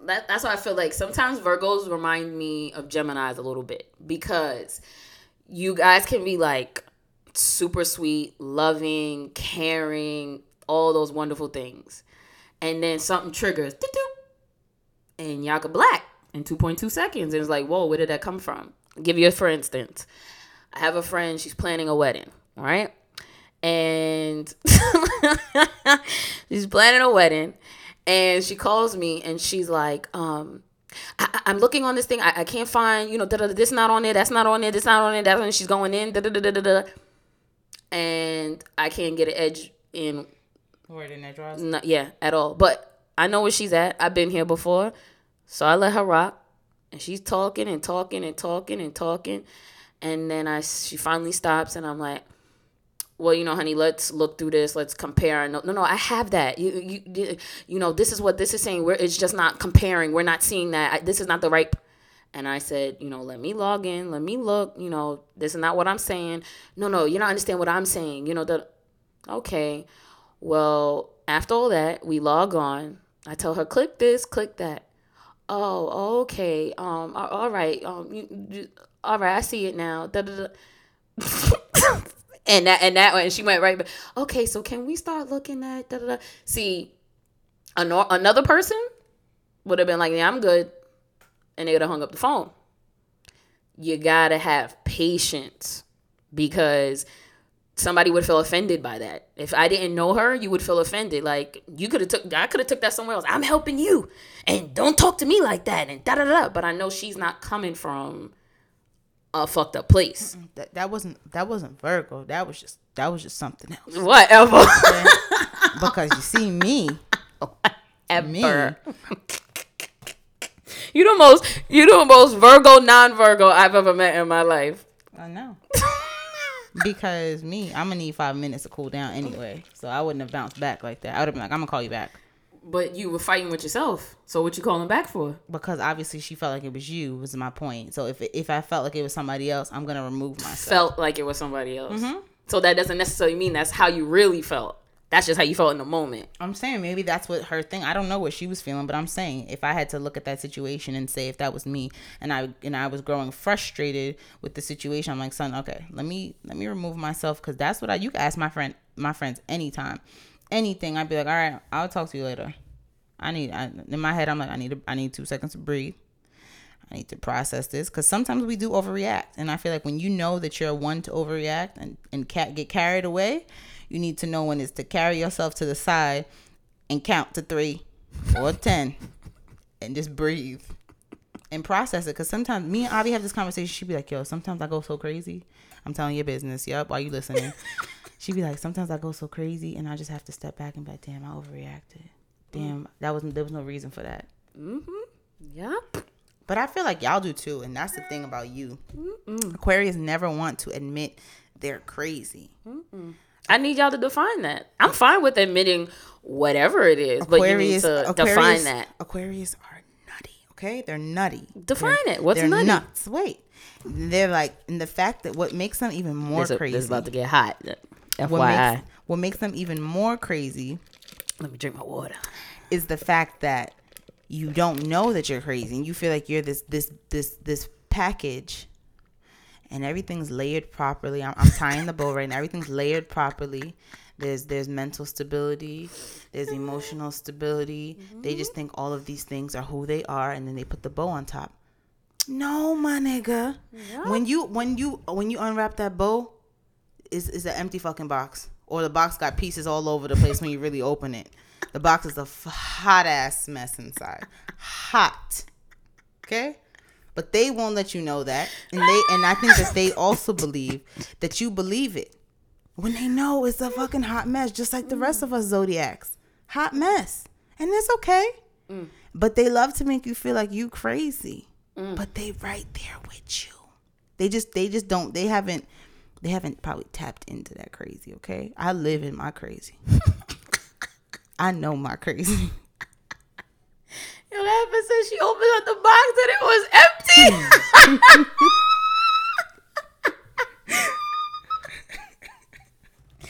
that, that's why I feel like sometimes Virgos remind me of Geminis a little bit because you guys can be like super sweet, loving, caring, all those wonderful things. And then something triggers and y'all could black in 2.2 seconds. And it's like, whoa, where did that come from? I'll give you a for instance. I have a friend, she's planning a wedding, right? And she's planning a wedding and she calls me and she's like, um, I, I'm looking on this thing. I, I can't find, you know, da, da, da, this not on there, that's not on there, this not on there, that's when she's going in, da, da, da, da, da, da. And I can't get an edge in, Where in that drawers. not, yeah, at all. But I know where she's at. I've been here before. So I let her rock. And she's talking and talking and talking and talking. And then I she finally stops and I'm like, well, you know, honey, let's look through this. Let's compare. No, no, no I have that. You, you, you know, this is what this is saying. We're, it's just not comparing. We're not seeing that. I, this is not the right. And I said, you know, let me log in. Let me look. You know, this is not what I'm saying. No, no, you don't understand what I'm saying. You know, the, okay. Well, after all that, we log on. I tell her, click this, click that. Oh, okay. Um, all right. Um, you, you, all right. I see it now. Da, da, da. and that and that and she went right back. Okay, so can we start looking at da, da, da. see an- another person would have been like, yeah, I'm good, and they would have hung up the phone. You gotta have patience because somebody would feel offended by that. If I didn't know her, you would feel offended. Like you could have took I could have took that somewhere else. I'm helping you. And don't talk to me like that and da da da. But I know she's not coming from a fucked up place. That, that wasn't that wasn't Virgo. That was just that was just something else. Whatever. because you see me, Whatever. me. you the most you the most Virgo non Virgo I've ever met in my life. I know. because me, I'm gonna need five minutes to cool down anyway. So I wouldn't have bounced back like that. I would have been like, I'm gonna call you back. But you were fighting with yourself. So what you calling back for? Because obviously she felt like it was you. Was my point. So if if I felt like it was somebody else, I'm gonna remove myself. Felt like it was somebody else. Mm-hmm. So that doesn't necessarily mean that's how you really felt. That's just how you felt in the moment. I'm saying maybe that's what her thing. I don't know what she was feeling, but I'm saying if I had to look at that situation and say if that was me and I and I was growing frustrated with the situation, I'm like, son, okay, let me let me remove myself because that's what I. You can ask my friend my friends anytime anything, I'd be like, all right, I'll talk to you later. I need I, in my head, I'm like, I need I need two seconds to breathe. I need to process this because sometimes we do overreact, and I feel like when you know that you're one to overreact and and get carried away, you need to know when it's to carry yourself to the side and count to three or ten, and just breathe and process it. Because sometimes me and Avi have this conversation. She'd be like, "Yo, sometimes I go so crazy." I'm telling your business. Yep. While you listening she'd be like, sometimes I go so crazy and I just have to step back and be like, damn, I overreacted. Damn, that was there was no reason for that. Mm-hmm. Yep. But I feel like y'all do too, and that's the thing about you. Mm-mm. Aquarius never want to admit they're crazy. Mm-mm. I need y'all to define that. I'm fine with admitting whatever it is, Aquarius, but you need to Aquarius, define that. Aquarius are nutty. Okay, they're nutty. Define they're, it. What's they're nutty? Nuts. Wait, they're like, and the fact that what makes them even more this crazy. This is about to get hot. FYI. What makes, what makes them even more crazy? Let me drink my water. Is the fact that you don't know that you're crazy and you feel like you're this this this this package and everything's layered properly. I'm, I'm tying the bow right now. Everything's layered properly. There's there's mental stability. There's emotional stability. Mm-hmm. They just think all of these things are who they are, and then they put the bow on top. No, my nigga. When you when you when you unwrap that bow, is is an empty fucking box, or the box got pieces all over the place when you really open it. The box is a f- hot ass mess inside, hot. Okay, but they won't let you know that, and they and I think that they also believe that you believe it when they know it's a fucking hot mess, just like the rest of us zodiacs, hot mess, and it's okay. Mm. But they love to make you feel like you crazy, mm. but they right there with you. They just they just don't they haven't they haven't probably tapped into that crazy, okay? I live in my crazy. I know my crazy. Yo, that happened she opened up the box and it was empty.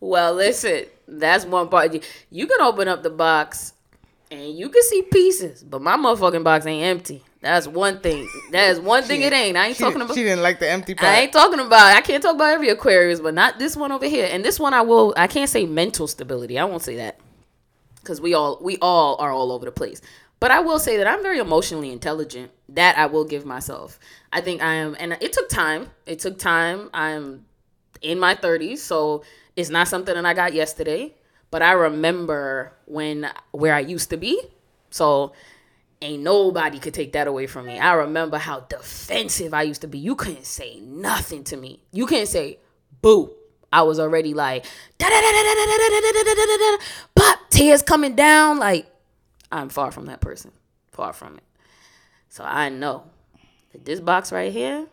well, listen, that's one part. You can open up the box and you can see pieces, but my motherfucking box ain't empty. That's one thing. That is one thing. It ain't. I ain't she, talking about. She didn't like the empty. I ain't talking about. I can't talk about every Aquarius, but not this one over here. And this one, I will. I can't say mental stability. I won't say that because we all we all are all over the place. But I will say that I'm very emotionally intelligent. That I will give myself. I think I am, and it took time. It took time. I'm in my 30s, so it's not something that I got yesterday. But I remember when where I used to be. So ain't nobody could take that away from me. I remember how defensive I used to be. You couldn't say nothing to me. You couldn't say boo. I was already like but tears coming down. Like I'm far from that person. Far from it. So I know that this box right here,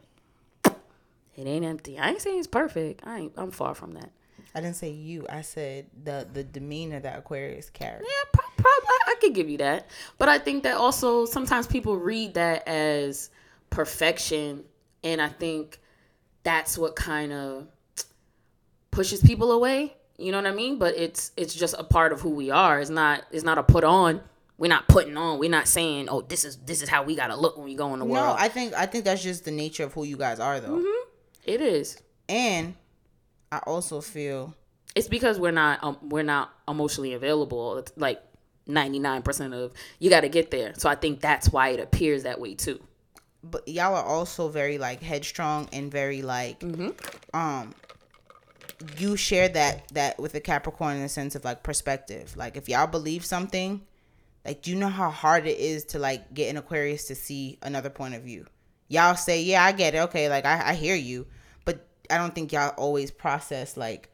it ain't empty. I ain't saying it's perfect. I ain't. I'm far from that. I didn't say you. I said the the demeanor that Aquarius carries. Yeah, pro- prob- I, could give you that. But I think that also sometimes people read that as perfection, and I think that's what kind of pushes people away. You know what I mean? But it's it's just a part of who we are. It's not it's not a put on. We're not putting on. We're not saying, "Oh, this is this is how we gotta look when we go in the No, world." I think I think that's just the nature of who you guys are, though. Mm-hmm. it is. And I also feel It's because we're not um, we're not emotionally available. It's like ninety nine percent of you got to get there. So I think that's why it appears that way too. but y'all are also very like headstrong and very like um you share that that with the capricorn in the sense of like perspective like if y'all believe something like do you know how hard it is to like get an aquarius to see another point of view y'all say yeah i get it okay like i, I hear you i don't think y'all always process like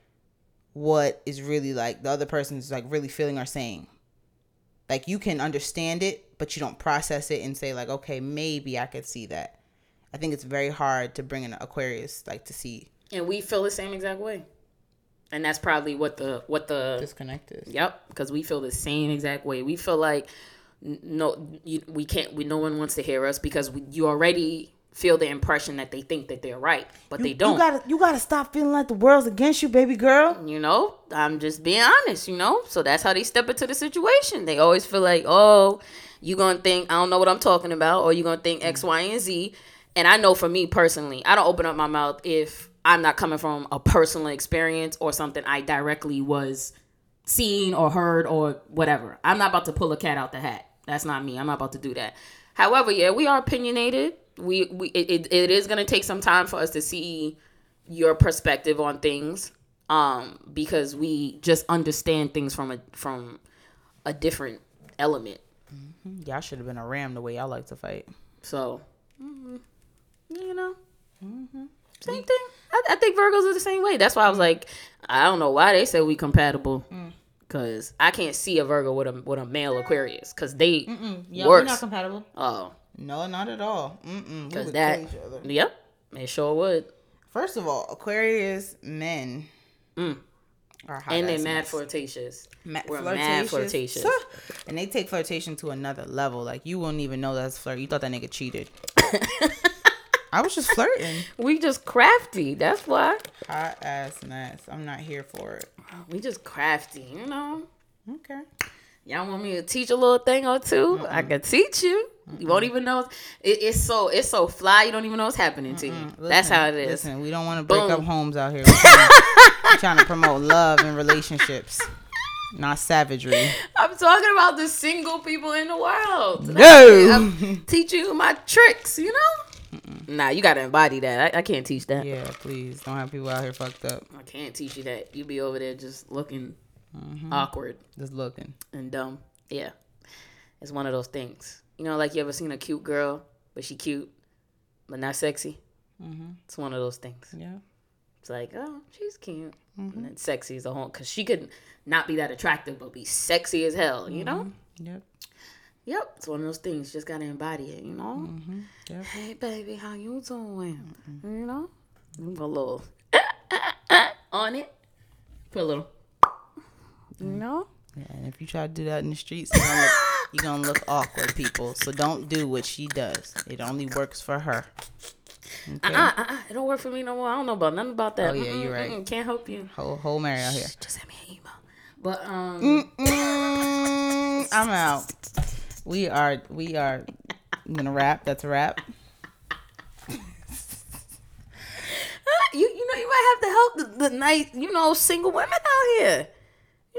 what is really like the other person's like really feeling or saying like you can understand it but you don't process it and say like okay maybe i could see that i think it's very hard to bring an aquarius like to see And we feel the same exact way. And that's probably what the what the disconnect is Yep, because we feel the same exact way. We feel like no, you, we can't. We no one wants to hear us because we, you already feel the impression that they think that they're right, but they don't. you gotta you gotta stop feeling like the world's against you baby girl you know, I'm just being honest. You know, so that's how they step into the situation. They always feel like, oh, you gonna think I don't know what I'm talking about, or you gonna think X, Y, and Z. And I know for me personally, I don't open up my mouth if I'm not coming from a personal experience or something I directly was seen or heard or whatever. I'm not about to pull a cat out the hat. That's not me. I'm not about to do that. However, yeah, we are opinionated. We we it, it, is gonna take some time for us to see your perspective on things. Um, because we just understand things from a from a different element. y'all should have been a ram the way y'all like to fight So, mm, you know, same thing. I, I think Virgos are the same way. That's why I was like, I don't know why they said we compatible. Cause I can't see a Virgo with a with a male Aquarius. Cause they yeah worse. we're not compatible oh, no not at all Mm-mm, cause that. kill each other. Yep, it sure would. first of all aquarius men are hot Mm. And they're mad mess. flirtatious. Ma- We're mad flirtatious. and they take flirtation to another level. Like you won't even know that's flirt. You thought that nigga cheated. I was just flirting. We just crafty. That's why. Hot ass mess. I'm not here for it. We just crafty. You know. Okay. Y'all want me to teach a little thing or 2 I can teach you. You won't even know. It, it's so it's so fly. You don't even know what's happening to you. That's how it is. Listen, we don't want to break up homes out here. We're trying, we're trying to promote love and relationships, not savagery. I'm talking about the single people in the world. No. I'm teach you my tricks. You know. Nah, you gotta embody that. I, I can't teach that. Yeah, please don't have people out here fucked up, I can't teach you that. You be over there just looking Mm-hmm. awkward just looking. and dumb. Yeah, it's one of those things. You know, like you ever seen a cute girl, but she cute, but not sexy. Mm-hmm. It's one of those things. Yeah. It's like, oh, she's cute, Mm-hmm. and then sexy is a whole because she could not be that attractive, but be sexy as hell. You know. Yep. Yep, it's one of those things. Just gotta embody it. You know. Mm-hmm. Yep. Hey, baby, how you doing? You know, put a little on it. Put a little. You know. Yeah, and if you try to do that in the streets, you're gonna, look, you're gonna look awkward, people. So don't do what she does. It only works for her. Okay. Uh, uh, uh, it don't work for me no more. I don't know about nothing about that. Oh, yeah, you're right. mm-mm, Can't help you. Whole whole Mary out here. Just send me an email. But um, I'm out. We are we are gonna wrap. That's a wrap. you you know you might have to help the, the nice you know single women out here.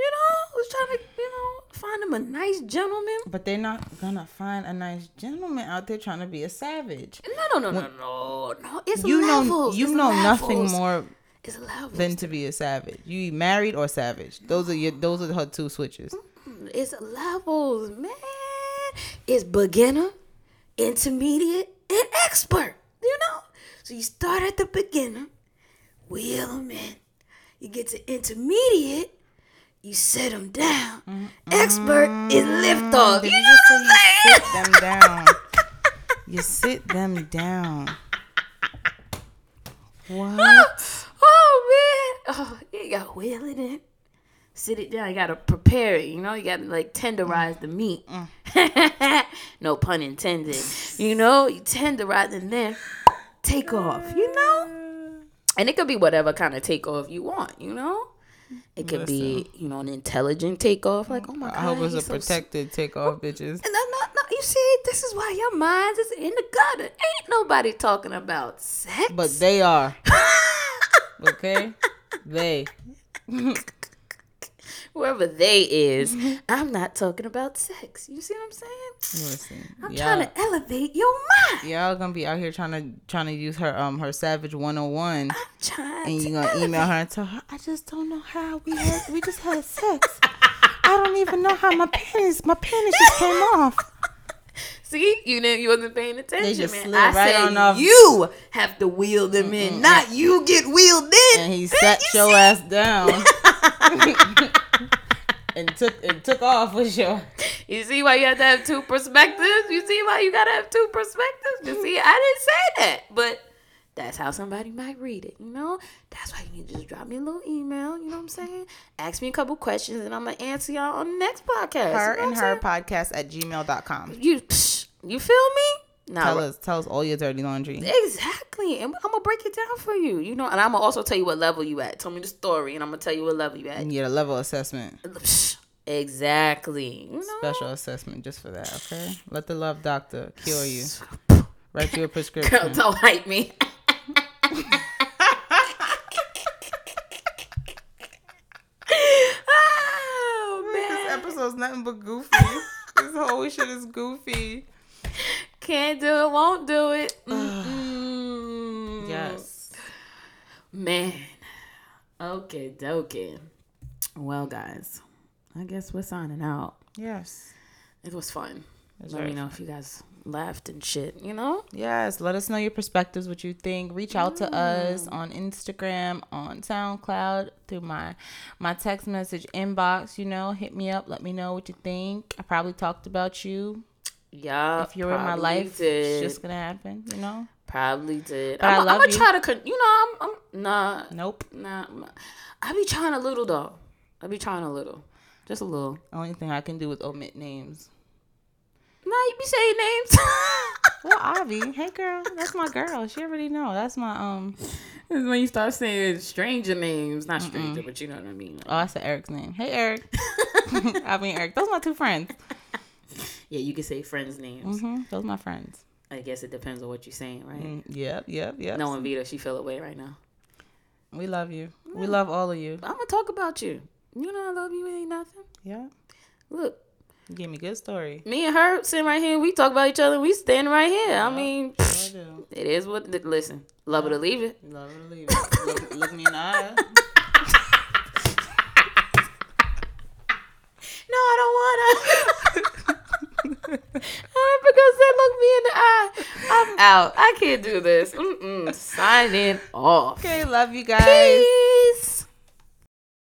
You know, who's trying to you know find them a nice gentleman. But they're not gonna find a nice gentleman out there trying to be a savage. No, no, no, no, no, no. It's You know you It's know nothing more It's levels. than to be a savage. You married or savage. Those are your those are her two switches. It's levels, man. It's beginner, intermediate, and expert. You know? So you start at the beginner, wheel them in. You get to intermediate, you set them down. Expert is lift off. You you know what I'm saying? you sit them down? you sit them down. What? oh man. Oh, you gotta wheel it in. Sit it down. You gotta prepare it. You know, you gotta like tenderize the meat. Mm. no pun intended. You know, you tenderize and then take off. You know, and it could be whatever kind of takeoff you want. You know, it could be you know an intelligent takeoff. Like, oh my god, I hope it's a so protected takeoff, bitches. And no, no, no. You see, this is why your minds is in the gutter. Ain't nobody talking about sex. But they are. Okay? They. whoever they is, I'm not talking about sex. You see what I'm saying? Listen. I'm trying to elevate your mind. y'all gonna be out here trying to trying to use her um her Savage 101 I'm trying and you gonna elevate. email her and tell her I just don't know how we had we just had sex. I don't even know how my penis my penis just came off. See, you didn't, you wasn't paying attention, just man. I right said off. you have to wheel them in, not you get wheeled in. And he sat you your ass down. and took and took off with your You see why you have to have two perspectives? You see why you gotta have two perspectives? You see, I didn't say that, but that's how somebody might read it, you know? That's why you need to just drop me a little email, you know what I'm saying? Ask me a couple questions and I'm gonna answer y'all on the next podcast. her you know and her I'm podcast at gmail.com. saying? You psh, you feel me? Nah, Tell us tell us all your dirty laundry. Exactly. And I'm gonna break it down for you. You know, and I'm gonna also tell you what level you at. Tell me the story and I'm gonna tell you what level you at. You get a level assessment. Exactly. You know? Special assessment just for that, okay? Let the love doctor cure you. Write you a prescription. Girl, don't hype me. oh man, This episode's nothing but goofy. this whole shit is goofy. Can't do it, won't do it. Yes. man. Okay, dokie. Well, guys, I guess we're signing out. Yes. It was fun. That's Let me know if you guys laughed and shit. You know. Yes. Let us know your perspectives, what you think. Reach out to mm. us on Instagram, on SoundCloud, through my my text message inbox. You know, hit me up. Let me know what you think. I probably talked about you. Yeah. If you're in my life, did. it's just gonna happen. You know. Probably did. But I I'm, love I'm gonna try to, you know, I'm, I'm nah, Nope. nah. I be trying a little though. I be trying a little, just a little. Only thing I can do is omit names. Nah, you be saying names. Well, Avi, hey girl, that's my girl. She already know. That's my um. It's when you start saying stranger names, not stranger, but you know what I mean. Oh, that's Eric's name. Hey Eric. I mean Eric. Those are my two friends. Yeah, you can say friends' names. hmm Those are my friends. I guess it depends on what you're saying, right? Mm, yep, yep, yep. Knowing Vita, she feel away right now. We love you. We love all of you. I'm gonna talk about you. You know I love you ain't nothing. Yeah. Look, You gave me a good story. me and her sitting right here. We talk about each other. We standing right here. I mean, I do. it is what. Listen, love it or leave it. Love it or leave it. Look, look me in the eye. No, I don't wanna. Because they look me in the eye. I'm out. I can't do this. Mm-mm. Signing off. Okay, love you guys. Peace.